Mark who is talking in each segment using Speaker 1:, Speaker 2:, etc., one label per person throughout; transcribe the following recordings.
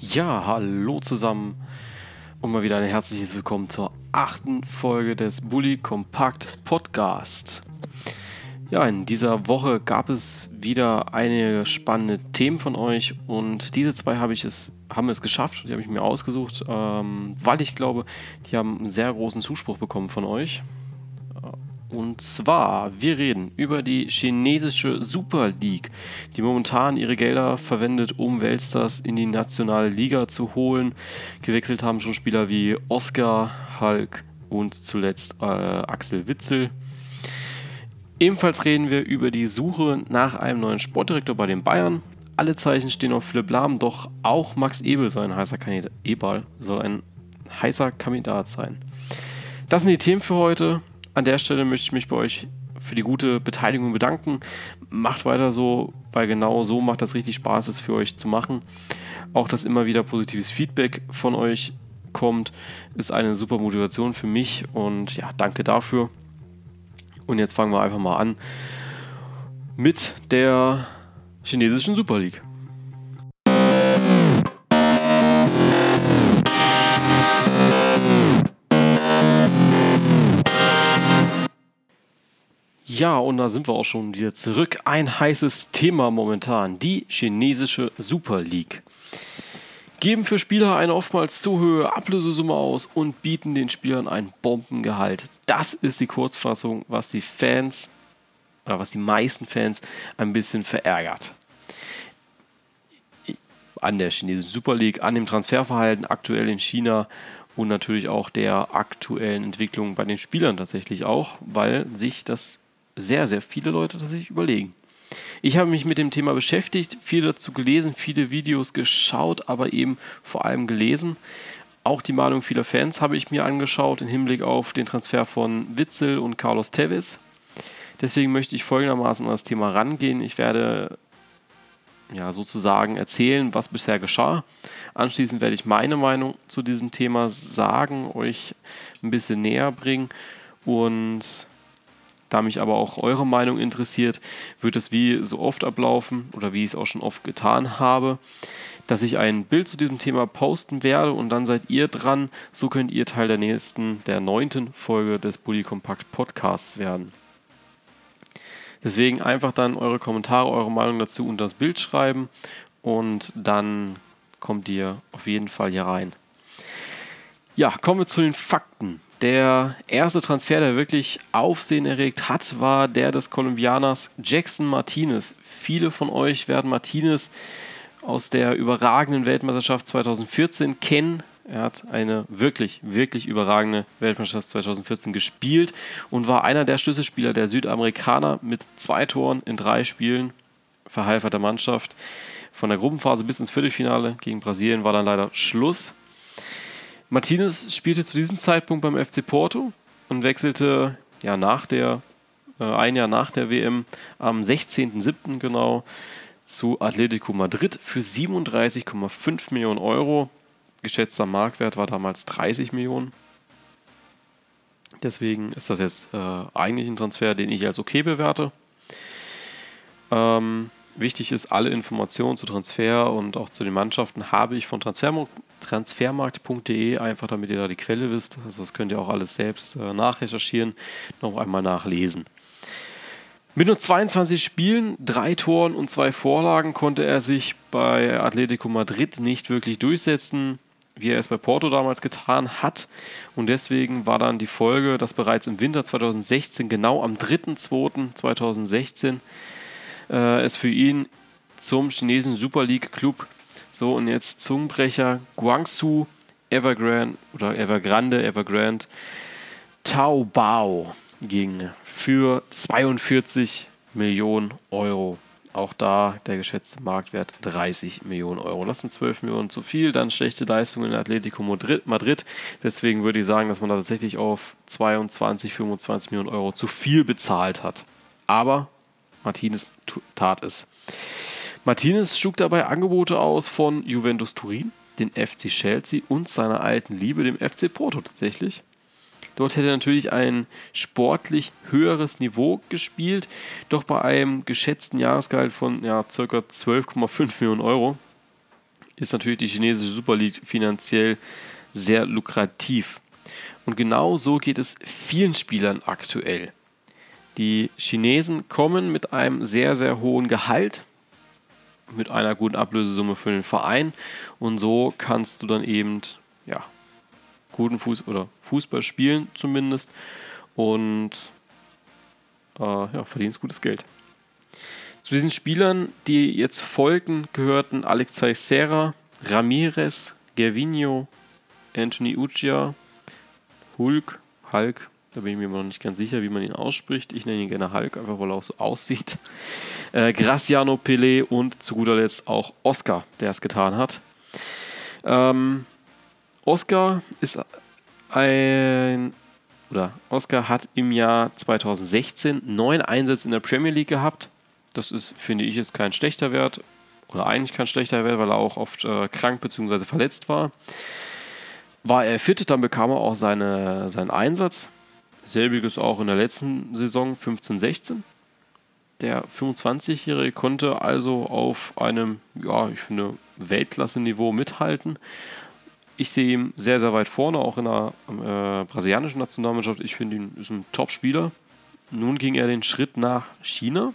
Speaker 1: Ja, hallo zusammen und mal wieder ein herzliches Willkommen zur achten Folge des Bully Kompakt Podcast. Ja, in dieser Woche gab es wieder einige spannende Themen von euch und diese zwei habe ich es, haben es geschafft, die habe ich mir ausgesucht, ähm, weil ich glaube, die haben einen sehr großen Zuspruch bekommen von euch. Und zwar, wir reden über die chinesische Super League, die momentan ihre Gelder verwendet, um Weltstars in die nationale Liga zu holen. Gewechselt haben schon Spieler wie Oscar, Hulk und zuletzt äh, Axel Witzel. Ebenfalls reden wir über die Suche nach einem neuen Sportdirektor bei den Bayern. Alle Zeichen stehen auf Philipp Lahm, doch auch Max Ebel soll ein heißer Kandidat, Ebal soll ein heißer Kandidat sein. Das sind die Themen für heute. An der Stelle möchte ich mich bei euch für die gute Beteiligung bedanken. Macht weiter so, weil genau so macht das richtig Spaß, es für euch zu machen. Auch dass immer wieder positives Feedback von euch kommt, ist eine super Motivation für mich und ja, danke dafür. Und jetzt fangen wir einfach mal an mit der chinesischen Super League. Ja, und da sind wir auch schon wieder zurück. Ein heißes Thema momentan, die chinesische Super League. Geben für Spieler eine oftmals zu hohe Ablösesumme aus und bieten den Spielern ein Bombengehalt. Das ist die Kurzfassung, was die Fans, oder was die meisten Fans ein bisschen verärgert. An der chinesischen Super League, an dem Transferverhalten aktuell in China und natürlich auch der aktuellen Entwicklung bei den Spielern tatsächlich auch, weil sich das sehr, sehr viele Leute tatsächlich überlegen. Ich habe mich mit dem Thema beschäftigt, viel dazu gelesen, viele Videos geschaut, aber eben vor allem gelesen. Auch die Meinung vieler Fans habe ich mir angeschaut im Hinblick auf den Transfer von Witzel und Carlos Tevez. Deswegen möchte ich folgendermaßen an das Thema rangehen. Ich werde ja, sozusagen erzählen, was bisher geschah. Anschließend werde ich meine Meinung zu diesem Thema sagen, euch ein bisschen näher bringen und da mich aber auch eure Meinung interessiert, wird es wie so oft ablaufen oder wie ich es auch schon oft getan habe, dass ich ein Bild zu diesem Thema posten werde und dann seid ihr dran. So könnt ihr Teil der nächsten, der neunten Folge des Bully Compact Podcasts werden. Deswegen einfach dann eure Kommentare, eure Meinung dazu unter das Bild schreiben und dann kommt ihr auf jeden Fall hier rein. Ja, kommen wir zu den Fakten. Der erste Transfer, der wirklich Aufsehen erregt hat, war der des Kolumbianers Jackson Martinez. Viele von euch werden Martinez aus der überragenden Weltmeisterschaft 2014 kennen. Er hat eine wirklich, wirklich überragende Weltmeisterschaft 2014 gespielt und war einer der Schlüsselspieler der Südamerikaner mit zwei Toren in drei Spielen, verhalf der Mannschaft. Von der Gruppenphase bis ins Viertelfinale gegen Brasilien war dann leider Schluss. Martinez spielte zu diesem Zeitpunkt beim FC Porto und wechselte ja nach der äh, ein Jahr nach der WM am 16.07. genau zu Atletico Madrid für 37,5 Millionen Euro. Geschätzter Marktwert war damals 30 Millionen. Deswegen ist das jetzt äh, eigentlich ein Transfer, den ich als okay bewerte. Ähm, Wichtig ist, alle Informationen zu Transfer und auch zu den Mannschaften habe ich von transfermarkt.de, einfach damit ihr da die Quelle wisst. Also das könnt ihr auch alles selbst äh, nachrecherchieren, noch einmal nachlesen. Mit nur 22 Spielen, drei Toren und zwei Vorlagen konnte er sich bei Atletico Madrid nicht wirklich durchsetzen, wie er es bei Porto damals getan hat. Und deswegen war dann die Folge, dass bereits im Winter 2016, genau am 3.2.2016, äh, es für ihn zum chinesischen Super League Club so und jetzt Zungenbrecher Guangzhou Evergrande oder Evergrande, Evergrande Taobao ging für 42 Millionen Euro Auch da der geschätzte Marktwert 30 Millionen Euro. Das sind 12 Millionen zu viel. Dann schlechte Leistungen in Atletico Madrid. Deswegen würde ich sagen, dass man da tatsächlich auf 22, 25 Millionen Euro zu viel bezahlt hat. Aber Martinez tat es. Martinez schlug dabei Angebote aus von Juventus Turin, den FC Chelsea und seiner alten Liebe, dem FC Porto tatsächlich. Dort hätte er natürlich ein sportlich höheres Niveau gespielt, doch bei einem geschätzten Jahresgehalt von ja, ca. 12,5 Millionen Euro ist natürlich die chinesische Super League finanziell sehr lukrativ. Und genau so geht es vielen Spielern aktuell. Die Chinesen kommen mit einem sehr, sehr hohen Gehalt, mit einer guten Ablösesumme für den Verein und so kannst du dann eben ja, guten Fuß oder Fußball spielen zumindest und äh, ja, verdienst gutes Geld. Zu diesen Spielern, die jetzt folgten, gehörten Alexei Serra, Ramirez, Gervinho, Anthony Uccia, Hulk, Hulk, da bin ich mir noch nicht ganz sicher, wie man ihn ausspricht. Ich nenne ihn gerne Hulk, einfach weil er auch so aussieht. Äh, Graciano Pelé und zu guter Letzt auch Oscar, der es getan hat. Ähm, Oscar ist ein oder Oscar hat im Jahr 2016 neun Einsätze in der Premier League gehabt. Das ist, finde ich, jetzt kein schlechter Wert oder eigentlich kein schlechter Wert, weil er auch oft äh, krank bzw. verletzt war. War er fit, dann bekam er auch seine, seinen Einsatz. Selbiges auch in der letzten Saison 15-16. Der 25-Jährige konnte also auf einem, ja, ich finde, Weltklasse-Niveau mithalten ich sehe ihn sehr, sehr weit vorne, auch in der äh, brasilianischen Nationalmannschaft. Ich finde ihn ist ein Top-Spieler. Nun ging er den Schritt nach China.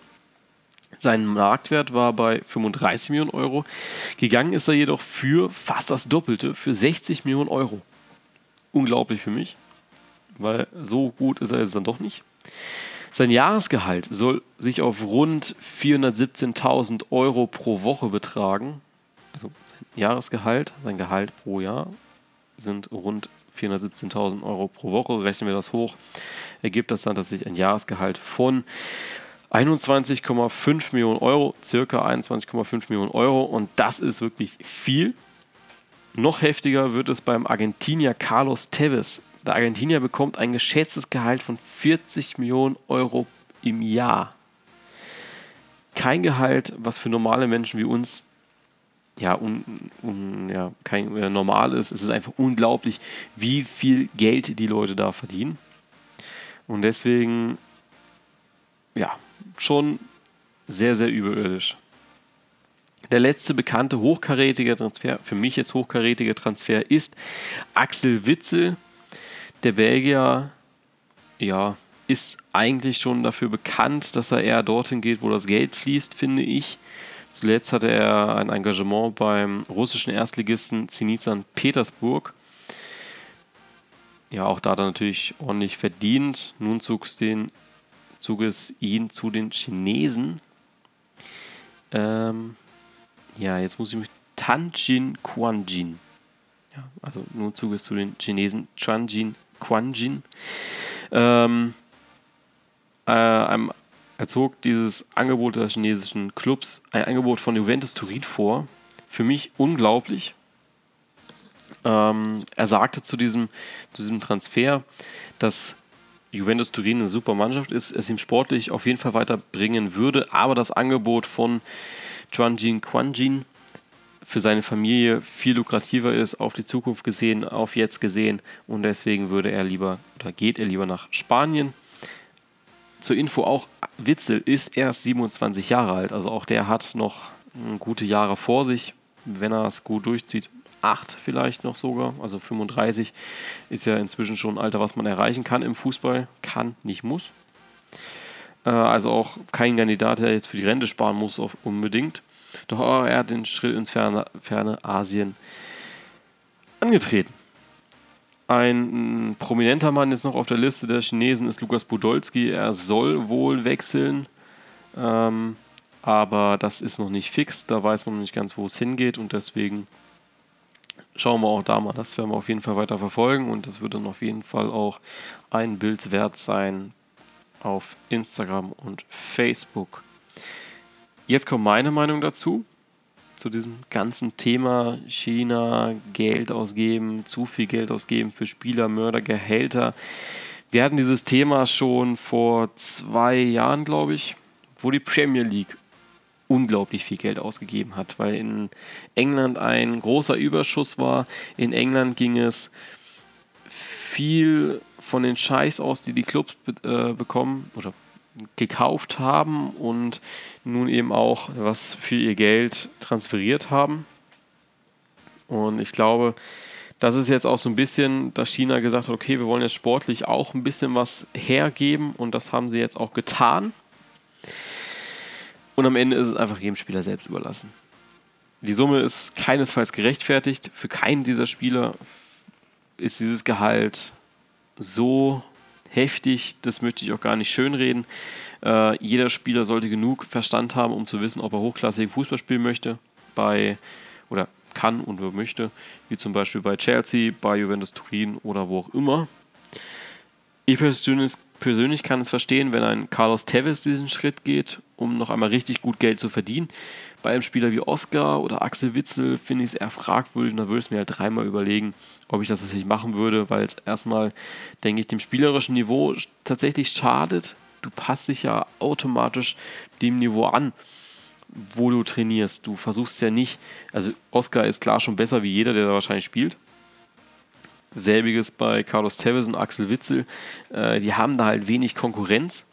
Speaker 1: Sein Marktwert war bei 35 Millionen Euro. Gegangen ist er jedoch für fast das Doppelte, für 60 Millionen Euro. Unglaublich für mich, weil so gut ist er jetzt dann doch nicht. Sein Jahresgehalt soll sich auf rund 417.000 Euro pro Woche betragen. Also Jahresgehalt, sein Gehalt pro Jahr sind rund 417.000 Euro pro Woche. Rechnen wir das hoch, ergibt das dann tatsächlich ein Jahresgehalt von 21,5 Millionen Euro, circa 21,5 Millionen Euro. Und das ist wirklich viel. Noch heftiger wird es beim Argentinier Carlos Tevez. Der Argentinier bekommt ein geschätztes Gehalt von 40 Millionen Euro im Jahr. Kein Gehalt, was für normale Menschen wie uns ja, un, un, ja kein äh, normal ist. Es ist einfach unglaublich, wie viel Geld die Leute da verdienen. Und deswegen, ja, schon sehr, sehr überirdisch. Der letzte bekannte hochkarätige Transfer, für mich jetzt hochkarätige Transfer, ist Axel Witzel. Der Belgier, ja, ist eigentlich schon dafür bekannt, dass er eher dorthin geht, wo das Geld fließt, finde ich. Zuletzt hatte er ein Engagement beim russischen Erstligisten Zenit St. Petersburg. Ja, auch da hat er natürlich ordentlich verdient. Nun zog es, den, zog es ihn zu den Chinesen. Ähm, ja, jetzt muss ich mich. Tanjin Quanjin. Ja, also nun zog es zu den Chinesen Chanjin Quanjin. Ähm, äh, er zog dieses Angebot des chinesischen Clubs, ein Angebot von Juventus Turin vor. Für mich unglaublich. Ähm, er sagte zu diesem, zu diesem Transfer, dass Juventus Turin eine super Mannschaft ist, es ihm sportlich auf jeden Fall weiterbringen würde, aber das Angebot von Chuanjin Quanjin für seine Familie viel lukrativer ist, auf die Zukunft gesehen, auf jetzt gesehen und deswegen würde er lieber oder geht er lieber nach Spanien zur Info auch, Witzel ist erst 27 Jahre alt, also auch der hat noch gute Jahre vor sich, wenn er es gut durchzieht. Acht vielleicht noch sogar, also 35 ist ja inzwischen schon ein Alter, was man erreichen kann im Fußball. Kann, nicht muss. Äh, also auch kein Kandidat, der jetzt für die Rente sparen muss, unbedingt. Doch er hat den Schritt ins ferne, ferne Asien angetreten. Ein prominenter Mann jetzt noch auf der Liste der Chinesen ist Lukas Budolski. Er soll wohl wechseln, ähm, aber das ist noch nicht fix. Da weiß man noch nicht ganz, wo es hingeht und deswegen schauen wir auch da mal. Das werden wir auf jeden Fall weiter verfolgen und das wird dann auf jeden Fall auch ein Bild wert sein auf Instagram und Facebook. Jetzt kommt meine Meinung dazu, zu diesem ganzen Thema China, Geld ausgeben, zu viel Geld ausgeben für Spieler, Mörder, Gehälter. Wir hatten dieses Thema schon vor zwei Jahren, glaube ich, wo die Premier League unglaublich viel Geld ausgegeben hat, weil in England ein großer Überschuss war. In England ging es viel von den Scheiß aus, die die Clubs äh, bekommen oder gekauft haben und nun eben auch was für ihr Geld transferiert haben. Und ich glaube, das ist jetzt auch so ein bisschen, dass China gesagt hat, okay, wir wollen jetzt sportlich auch ein bisschen was hergeben und das haben sie jetzt auch getan. Und am Ende ist es einfach jedem Spieler selbst überlassen. Die Summe ist keinesfalls gerechtfertigt. Für keinen dieser Spieler ist dieses Gehalt so heftig, das möchte ich auch gar nicht schönreden. Äh, jeder Spieler sollte genug Verstand haben, um zu wissen, ob er hochklassigen Fußball spielen möchte, bei oder kann und möchte, wie zum Beispiel bei Chelsea, bei Juventus Turin oder wo auch immer. Ich persönlich, persönlich kann es verstehen, wenn ein Carlos Tevez diesen Schritt geht, um noch einmal richtig gut Geld zu verdienen. Bei einem Spieler wie Oscar oder Axel Witzel finde ich es eher fragwürdig und da würde ich mir halt dreimal überlegen, ob ich das tatsächlich machen würde, weil es erstmal, denke ich, dem spielerischen Niveau tatsächlich schadet. Du passt dich ja automatisch dem Niveau an, wo du trainierst. Du versuchst ja nicht, also Oscar ist klar schon besser wie jeder, der da wahrscheinlich spielt. Selbiges bei Carlos Tevez und Axel Witzel. Äh, die haben da halt wenig Konkurrenz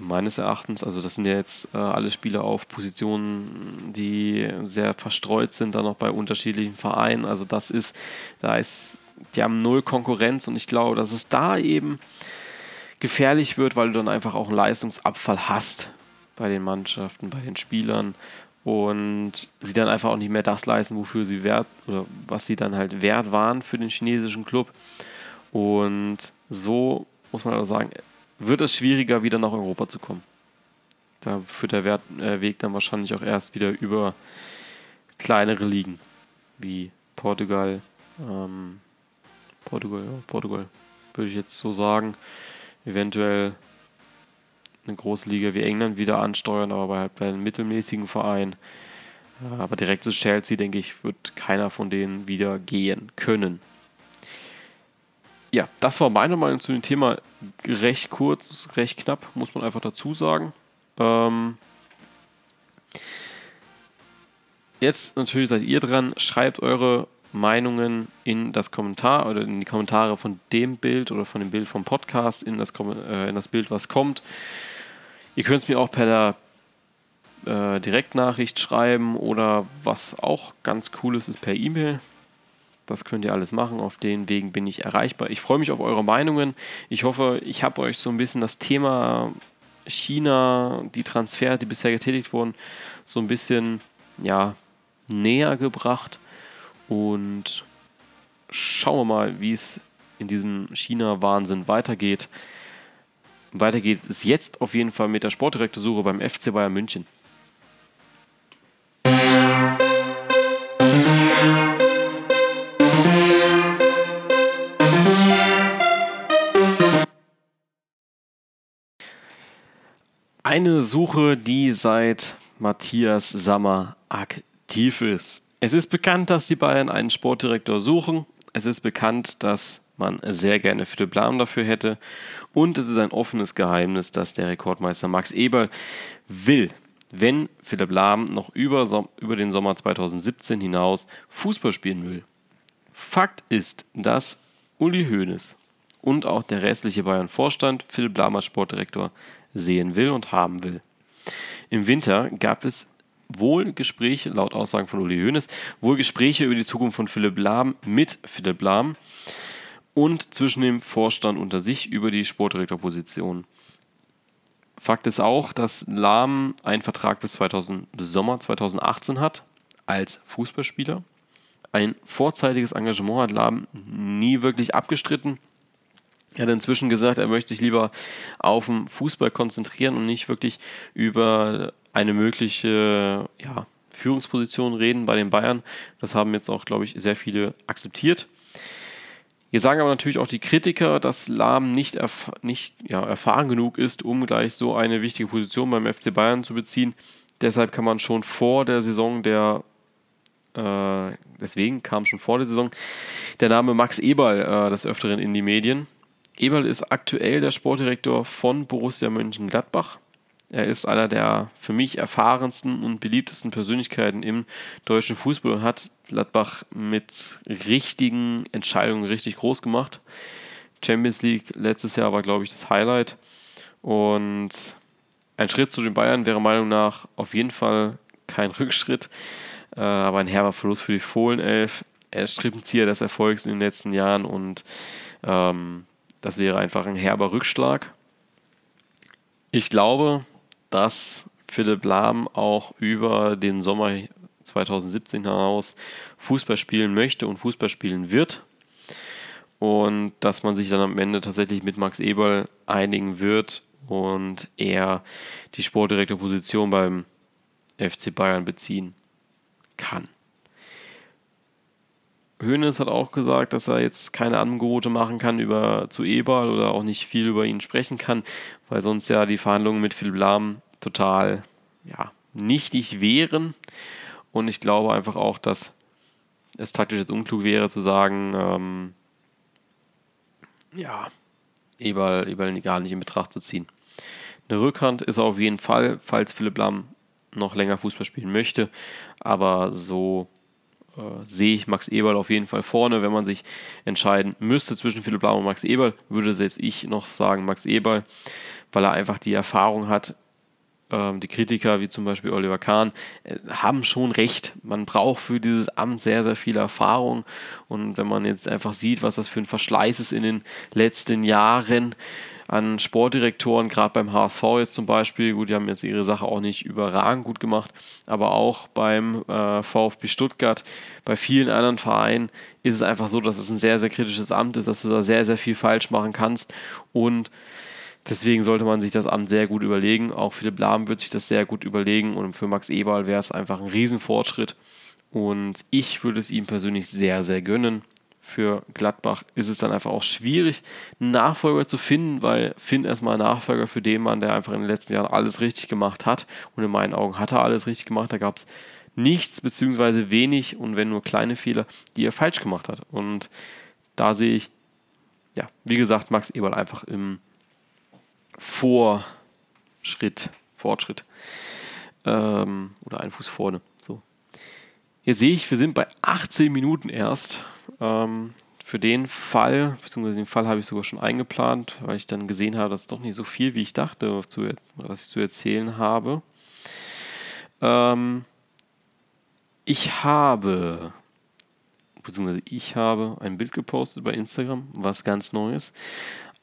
Speaker 1: meines Erachtens. Also das sind ja jetzt äh, alle Spieler auf Positionen, die sehr verstreut sind, dann noch bei unterschiedlichen Vereinen. Also das ist, da ist, die haben null Konkurrenz und ich glaube, dass es da eben gefährlich wird, weil du dann einfach auch einen Leistungsabfall hast bei den Mannschaften, bei den Spielern und sie dann einfach auch nicht mehr das leisten, wofür sie wert oder was sie dann halt wert waren für den chinesischen Club. Und so muss man sagen, wird es schwieriger, wieder nach Europa zu kommen. Da führt der Wert, äh, Weg dann wahrscheinlich auch erst wieder über kleinere Ligen wie Portugal. Ähm, Portugal, ja, Portugal würde ich jetzt so sagen. Eventuell eine große Liga wie England wieder ansteuern, aber bei, bei einem mittelmäßigen Verein. Aber direkt zu Chelsea, denke ich, wird keiner von denen wieder gehen können ja, das war meine Meinung zu dem Thema. Recht kurz, recht knapp, muss man einfach dazu sagen. Ähm jetzt natürlich seid ihr dran. Schreibt eure Meinungen in das Kommentar oder in die Kommentare von dem Bild oder von dem Bild vom Podcast in das, äh, in das Bild, was kommt. Ihr könnt es mir auch per der äh, Direktnachricht schreiben oder was auch ganz cool ist, ist per E-Mail. Das könnt ihr alles machen. Auf den Wegen bin ich erreichbar. Ich freue mich auf eure Meinungen. Ich hoffe, ich habe euch so ein bisschen das Thema China, die Transfers, die bisher getätigt wurden, so ein bisschen ja, näher gebracht. Und schauen wir mal, wie es in diesem China-Wahnsinn weitergeht. Weiter geht es jetzt auf jeden Fall mit der Sportdirektorsuche beim FC Bayern München. Eine Suche, die seit Matthias Sammer aktiv ist. Es ist bekannt, dass die Bayern einen Sportdirektor suchen. Es ist bekannt, dass man sehr gerne Philipp Lahm dafür hätte. Und es ist ein offenes Geheimnis, dass der Rekordmeister Max Eberl will, wenn Philipp Lahm noch über, über den Sommer 2017 hinaus Fußball spielen will. Fakt ist, dass Uli Hoeneß und auch der restliche Bayern-Vorstand Philipp Lahm als Sportdirektor sehen will und haben will. Im Winter gab es wohl Gespräche, laut Aussagen von Uli Hoeneß, wohl Gespräche über die Zukunft von Philipp Lahm mit Philipp Lahm und zwischen dem Vorstand unter sich über die Sportdirektorposition. Fakt ist auch, dass Lahm einen Vertrag bis, 2000, bis Sommer 2018 hat als Fußballspieler. Ein vorzeitiges Engagement hat Lahm nie wirklich abgestritten. Er hat inzwischen gesagt, er möchte sich lieber auf den Fußball konzentrieren und nicht wirklich über eine mögliche ja, Führungsposition reden bei den Bayern. Das haben jetzt auch, glaube ich, sehr viele akzeptiert. Hier sagen aber natürlich auch die Kritiker, dass Lahm nicht, erf nicht ja, erfahren genug ist, um gleich so eine wichtige Position beim FC Bayern zu beziehen. Deshalb kann man schon vor der Saison der, äh, deswegen kam schon vor der Saison der Name Max Eberl äh, des Öfteren in die Medien. Eberl ist aktuell der Sportdirektor von Borussia Mönchengladbach. Er ist einer der für mich erfahrensten und beliebtesten Persönlichkeiten im deutschen Fußball und hat Gladbach mit richtigen Entscheidungen richtig groß gemacht. Champions League letztes Jahr war, glaube ich, das Highlight. Und ein Schritt zu den Bayern wäre meiner Meinung nach auf jeden Fall kein Rückschritt, äh, aber ein herber Verlust für die Fohlenelf. Er ist Strippenzieher des Erfolgs in den letzten Jahren und ähm, das wäre einfach ein herber Rückschlag. Ich glaube, dass Philipp Lahm auch über den Sommer 2017 hinaus Fußball spielen möchte und Fußball spielen wird. Und dass man sich dann am Ende tatsächlich mit Max Eberl einigen wird und er die Sportdirektorposition beim FC Bayern beziehen kann. Hoeneß hat auch gesagt, dass er jetzt keine Angebote machen kann über zu Eberl oder auch nicht viel über ihn sprechen kann, weil sonst ja die Verhandlungen mit Philipp Lahm total ja, nichtig wären. Und ich glaube einfach auch, dass es taktisch jetzt unklug wäre zu sagen, ähm, ja, Eberl, Eberl gar nicht in Betracht zu ziehen. Eine Rückhand ist auf jeden Fall, falls Philipp Lahm noch länger Fußball spielen möchte. Aber so äh, sehe ich Max Eberl auf jeden Fall vorne. Wenn man sich entscheiden müsste zwischen Philipp Lahm und Max Eberl, würde selbst ich noch sagen Max Eberl, weil er einfach die Erfahrung hat. Ähm, die Kritiker, wie zum Beispiel Oliver Kahn, äh, haben schon recht. Man braucht für dieses Amt sehr, sehr viel Erfahrung. Und wenn man jetzt einfach sieht, was das für ein Verschleiß ist in den letzten Jahren, an Sportdirektoren, gerade beim HSV jetzt zum Beispiel. Gut, die haben jetzt ihre Sache auch nicht überragend gut gemacht, aber auch beim äh, VfB Stuttgart, bei vielen anderen Vereinen ist es einfach so, dass es ein sehr, sehr kritisches Amt ist, dass du da sehr, sehr viel falsch machen kannst und Deswegen sollte man sich das Amt sehr gut überlegen. Auch Philipp Lahm wird sich das sehr gut überlegen und für Max Eberl wäre es einfach ein Riesenfortschritt. Und ich würde es ihm persönlich sehr, sehr gönnen für Gladbach ist es dann einfach auch schwierig, einen Nachfolger zu finden, weil find erstmal einen Nachfolger für den Mann, der einfach in den letzten Jahren alles richtig gemacht hat. Und in meinen Augen hat er alles richtig gemacht. Da gab es nichts beziehungsweise wenig und wenn nur kleine Fehler, die er falsch gemacht hat. Und da sehe ich, ja, wie gesagt, Max Eberl einfach im Vorschritt, Fortschritt ähm, oder einen Fuß vorne. So. Jetzt sehe ich, wir sind bei 18 Minuten erst. Ähm, für den Fall, beziehungsweise den Fall habe ich sogar schon eingeplant, weil ich dann gesehen habe, dass doch nicht so viel, wie ich dachte, was ich zu erzählen habe. Ähm, ich habe, beziehungsweise ich habe ein Bild gepostet bei Instagram, was ganz Neues.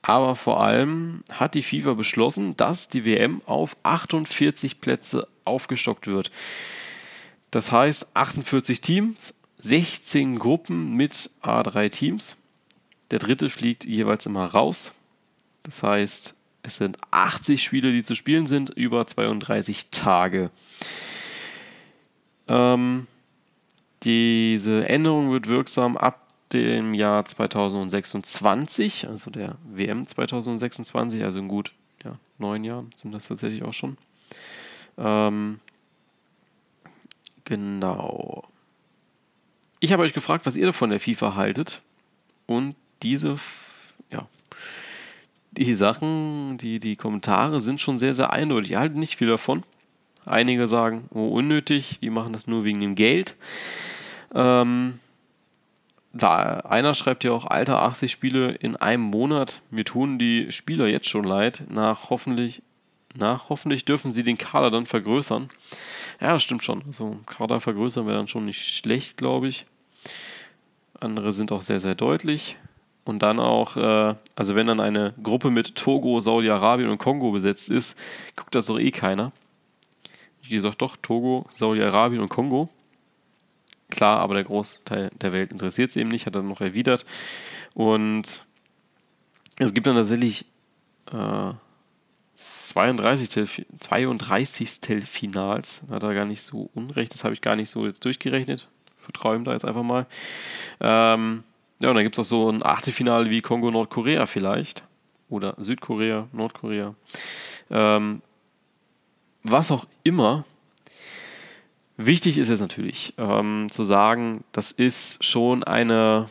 Speaker 1: Aber vor allem hat die FIFA beschlossen, dass die WM auf 48 Plätze aufgestockt wird. Das heißt 48 Teams, 16 Gruppen mit A3 Teams. Der dritte fliegt jeweils immer raus. Das heißt, es sind 80 Spiele, die zu spielen sind, über 32 Tage. Ähm, diese Änderung wird wirksam ab dem Jahr 2026, also der WM 2026, also in gut ja, neun Jahren sind das tatsächlich auch schon. Ähm, genau. Ich habe euch gefragt, was ihr davon der FIFA haltet. Und diese, ja, die Sachen, die, die Kommentare sind schon sehr, sehr eindeutig. Ihr haltet nicht viel davon. Einige sagen, oh, unnötig, die machen das nur wegen dem Geld. Ähm, da, einer schreibt ja auch, alter 80 Spiele in einem Monat. Mir tun die Spieler jetzt schon leid. Nach hoffentlich, nach hoffentlich dürfen sie den Kader dann vergrößern. Ja, das stimmt schon. Also Kader vergrößern wäre dann schon nicht schlecht, glaube ich. Andere sind auch sehr, sehr deutlich. Und dann auch, äh, also wenn dann eine Gruppe mit Togo, Saudi-Arabien und Kongo besetzt ist, guckt das doch eh keiner. Wie gesagt, doch, Togo, Saudi-Arabien und Kongo. Klar, aber der Großteil der Welt interessiert es eben nicht, hat er noch erwidert. Und es gibt dann tatsächlich äh, 32. 32. Finals. Hat er gar nicht so unrecht, das habe ich gar nicht so jetzt durchgerechnet. Verträumen da jetzt einfach mal. Ähm, ja, und dann gibt es auch so ein Achtelfinale wie Kongo-Nordkorea vielleicht. Oder Südkorea, Nordkorea. Ähm, was auch immer. Wichtig ist es natürlich ähm, zu sagen, das ist schon eine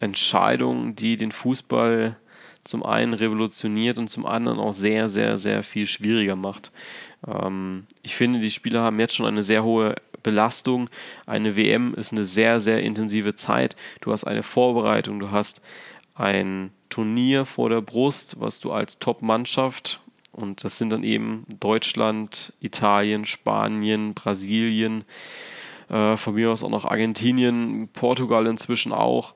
Speaker 1: Entscheidung, die den Fußball zum einen revolutioniert und zum anderen auch sehr, sehr, sehr viel schwieriger macht. Ähm, ich finde, die Spieler haben jetzt schon eine sehr hohe Belastung. Eine WM ist eine sehr, sehr intensive Zeit. Du hast eine Vorbereitung, du hast ein Turnier vor der Brust, was du als Top-Mannschaft und das sind dann eben Deutschland, Italien, Spanien, Brasilien, äh, von mir aus auch noch Argentinien, Portugal inzwischen auch,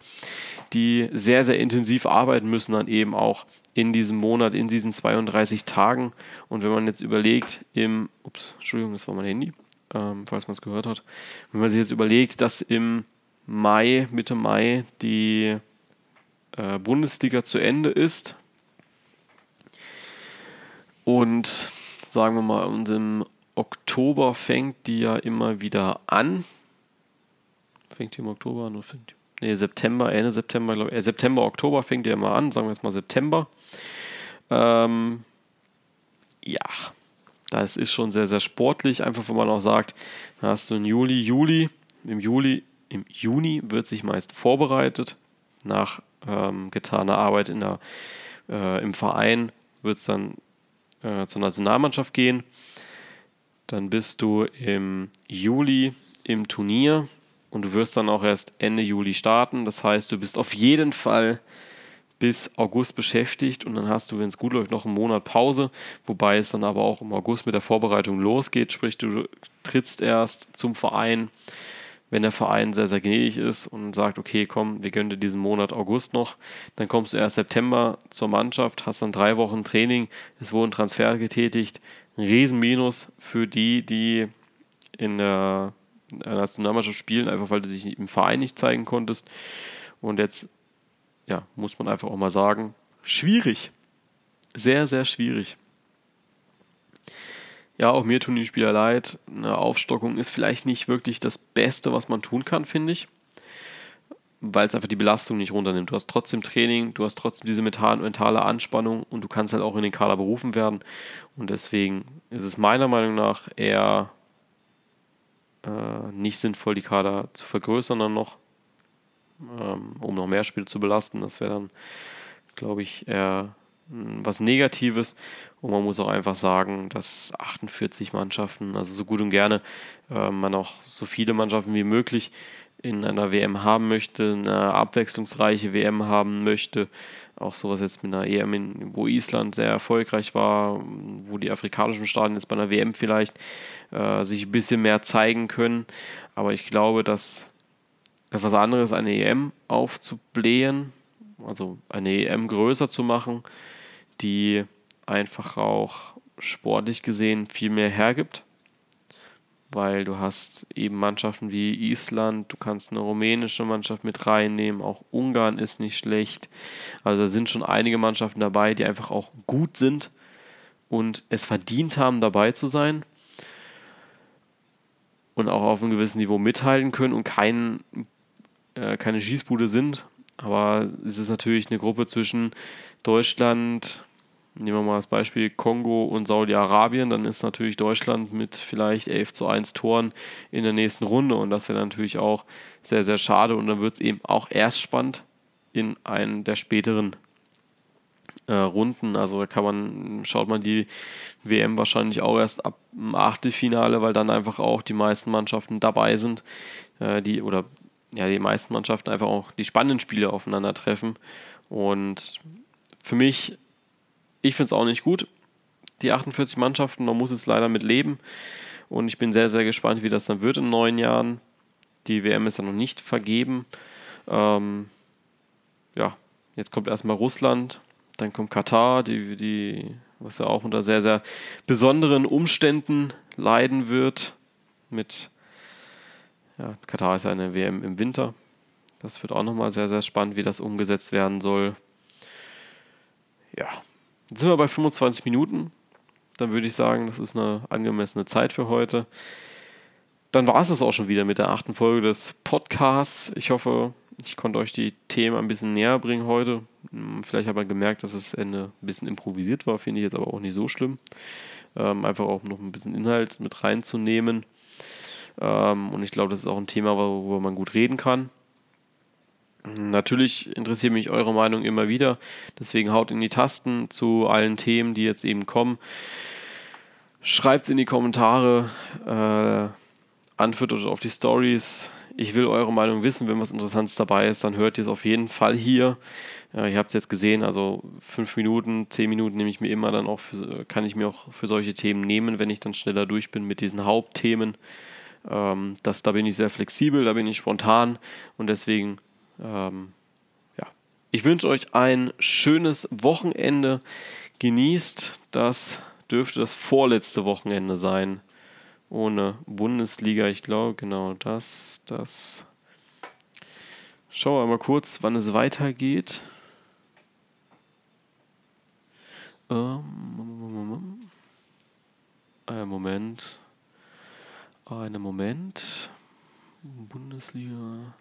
Speaker 1: die sehr, sehr intensiv arbeiten müssen dann eben auch in diesem Monat, in diesen 32 Tagen. Und wenn man jetzt überlegt, im, ups, Entschuldigung, das war mein Handy, ähm, falls man es gehört hat, wenn man sich jetzt überlegt, dass im Mai, Mitte Mai die äh, Bundesliga zu Ende ist und sagen wir mal, und im Oktober fängt die ja immer wieder an. Fängt die im Oktober an oder fängt die? Nee, September, Ende September, glaube ich. Äh, September, Oktober fängt die ja immer an, sagen wir jetzt mal September. Ähm, ja, das ist schon sehr, sehr sportlich. Einfach, wenn man auch sagt, da hast du im Juli, Juli, im Juli, im Juni wird sich meist vorbereitet. Nach ähm, getaner Arbeit in der, äh, im Verein wird es dann äh, zur Nationalmannschaft gehen. Dann bist du im Juli im Turnier und du wirst dann auch erst Ende Juli starten. Das heißt, du bist auf jeden Fall bis August beschäftigt und dann hast du, wenn es gut läuft, noch einen Monat Pause, wobei es dann aber auch im August mit der Vorbereitung losgeht, sprich du trittst erst zum Verein, wenn der Verein sehr, sehr gnädig ist und sagt, okay, komm, wir gönnen dir diesen Monat August noch, dann kommst du erst September zur Mannschaft, hast dann drei Wochen Training, es wurden Transfer getätigt, ein Riesenminus für die, die in der Nationalmannschaft spielen, einfach weil du dich im Verein nicht zeigen konntest. Und jetzt, ja, muss man einfach auch mal sagen, schwierig. Sehr, sehr schwierig ja, auch mir tun die Spieler leid. Eine Aufstockung ist vielleicht nicht wirklich das Beste, was man tun kann, finde ich. Weil es einfach die Belastung nicht runternimmt. Du hast trotzdem Training, du hast trotzdem diese mentale Anspannung und du kannst halt auch in den Kader berufen werden. Und deswegen ist es meiner Meinung nach eher äh, nicht sinnvoll, die Kader zu vergrößern dann noch, ähm, um noch mehr Spiele zu belasten. Das wäre dann, glaube ich, eher was Negatives. Und man muss auch einfach sagen, dass 48 Mannschaften, also so gut und gerne, äh, man auch so viele Mannschaften wie möglich in einer WM haben möchte, eine abwechslungsreiche WM haben möchte. Auch sowas jetzt mit einer EM, wo Island sehr erfolgreich war, wo die afrikanischen Staaten jetzt bei einer WM vielleicht äh, sich ein bisschen mehr zeigen können. Aber ich glaube, dass etwas anderes eine EM aufzublähen, also eine EM größer zu machen, die einfach auch sportlich gesehen viel mehr hergibt, weil du hast eben Mannschaften wie Island, du kannst eine rumänische Mannschaft mit reinnehmen, auch Ungarn ist nicht schlecht. Also da sind schon einige Mannschaften dabei, die einfach auch gut sind und es verdient haben, dabei zu sein und auch auf einem gewissen Niveau mithalten können und kein, äh, keine Schießbude sind. Aber es ist natürlich eine Gruppe zwischen Deutschland, Nehmen wir mal das Beispiel Kongo und Saudi-Arabien, dann ist natürlich Deutschland mit vielleicht 11 zu 1 Toren in der nächsten Runde und das wäre natürlich auch sehr, sehr schade und dann wird es eben auch erst spannend in einen der späteren äh, Runden. Also da kann man, schaut man die WM wahrscheinlich auch erst ab dem Achtelfinale, weil dann einfach auch die meisten Mannschaften dabei sind, äh, die oder ja, die meisten Mannschaften einfach auch die spannenden Spiele aufeinandertreffen. Und für mich ich finde es auch nicht gut. Die 48 Mannschaften, man muss es leider mit leben. Und ich bin sehr, sehr gespannt, wie das dann wird in neun Jahren. Die WM ist ja noch nicht vergeben. Ähm, ja, jetzt kommt erstmal Russland, dann kommt Katar, die, die, was ja auch unter sehr, sehr besonderen Umständen leiden wird. Mit ja, Katar ist ja eine WM im Winter. Das wird auch nochmal sehr, sehr spannend, wie das umgesetzt werden soll. Ja, Jetzt sind wir bei 25 Minuten. Dann würde ich sagen, das ist eine angemessene Zeit für heute. Dann war es das auch schon wieder mit der achten Folge des Podcasts. Ich hoffe, ich konnte euch die Themen ein bisschen näher bringen heute. Hm, vielleicht hat man gemerkt, dass das Ende ein bisschen improvisiert war, finde ich jetzt aber auch nicht so schlimm. Ähm, einfach auch noch ein bisschen Inhalt mit reinzunehmen. Ähm, und ich glaube, das ist auch ein Thema, worüber man gut reden kann. Natürlich interessiert mich eure Meinung immer wieder. Deswegen haut in die Tasten zu allen Themen, die jetzt eben kommen. Schreibt es in die Kommentare, äh, antwortet auf die Stories. Ich will eure Meinung wissen. Wenn was Interessantes dabei ist, dann hört ihr es auf jeden Fall hier. Ja, ihr habt es jetzt gesehen, also fünf Minuten, zehn Minuten nehme ich mir immer dann auch, für, kann ich mir auch für solche Themen nehmen, wenn ich dann schneller durch bin mit diesen Hauptthemen. Ähm, das, da bin ich sehr flexibel, da bin ich spontan und deswegen, ähm, ja, ich wünsche euch ein schönes Wochenende. Genießt das, dürfte das vorletzte Wochenende sein ohne Bundesliga. Ich glaube, genau das, das. Schauen wir mal kurz, wann es weitergeht. Ähm, einen Moment. Einen Moment. Bundesliga.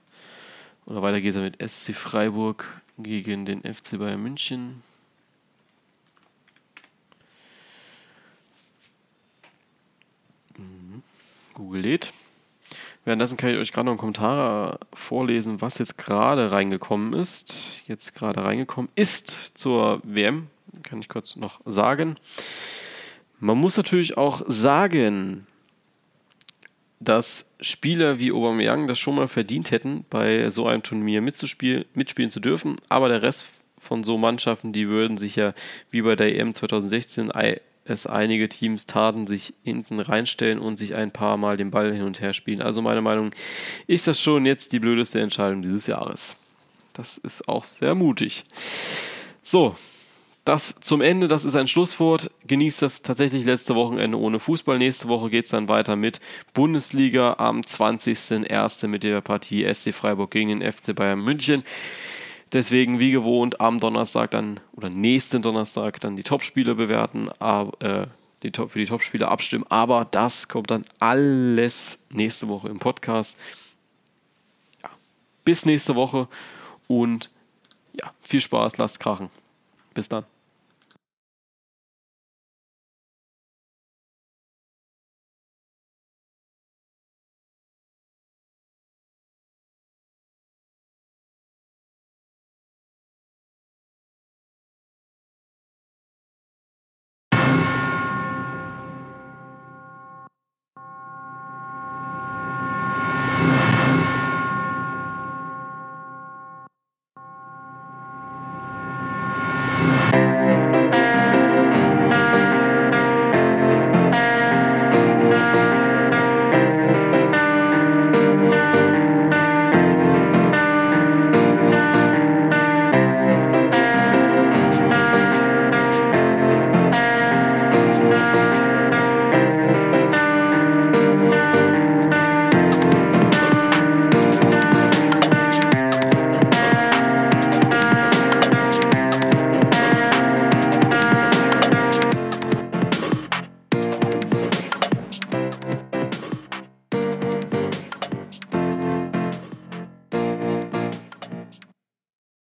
Speaker 1: Oder weiter geht es mit SC Freiburg gegen den FC Bayern München. Mhm. Google lädt. Währenddessen kann ich euch gerade noch einen Kommentar vorlesen, was jetzt gerade reingekommen ist. Jetzt gerade reingekommen ist zur WM kann ich kurz noch sagen. Man muss natürlich auch sagen, dass Spieler wie Aubameyang das schon mal verdient hätten, bei so einem Turnier mitzuspielen, mitspielen zu dürfen, aber der Rest von so Mannschaften, die würden sich ja wie bei der EM 2016 es einige Teams taten, sich hinten reinstellen und sich ein paar Mal den Ball hin und her spielen. Also meiner Meinung ist das schon jetzt die blödeste Entscheidung dieses Jahres. Das ist auch sehr mutig. So, das zum Ende, das ist ein Schlusswort. Genießt das tatsächlich letzte Wochenende ohne Fußball. Nächste Woche geht es dann weiter mit Bundesliga am 20.01. mit der Partie SC Freiburg gegen den FC Bayern München. Deswegen, wie gewohnt, am Donnerstag dann oder nächsten Donnerstag dann die Topspiele bewerten, äh, die Top, für die Topspiele abstimmen. Aber das kommt dann alles nächste Woche im Podcast. Ja, bis nächste Woche und ja, viel Spaß, lasst krachen. Bis dann.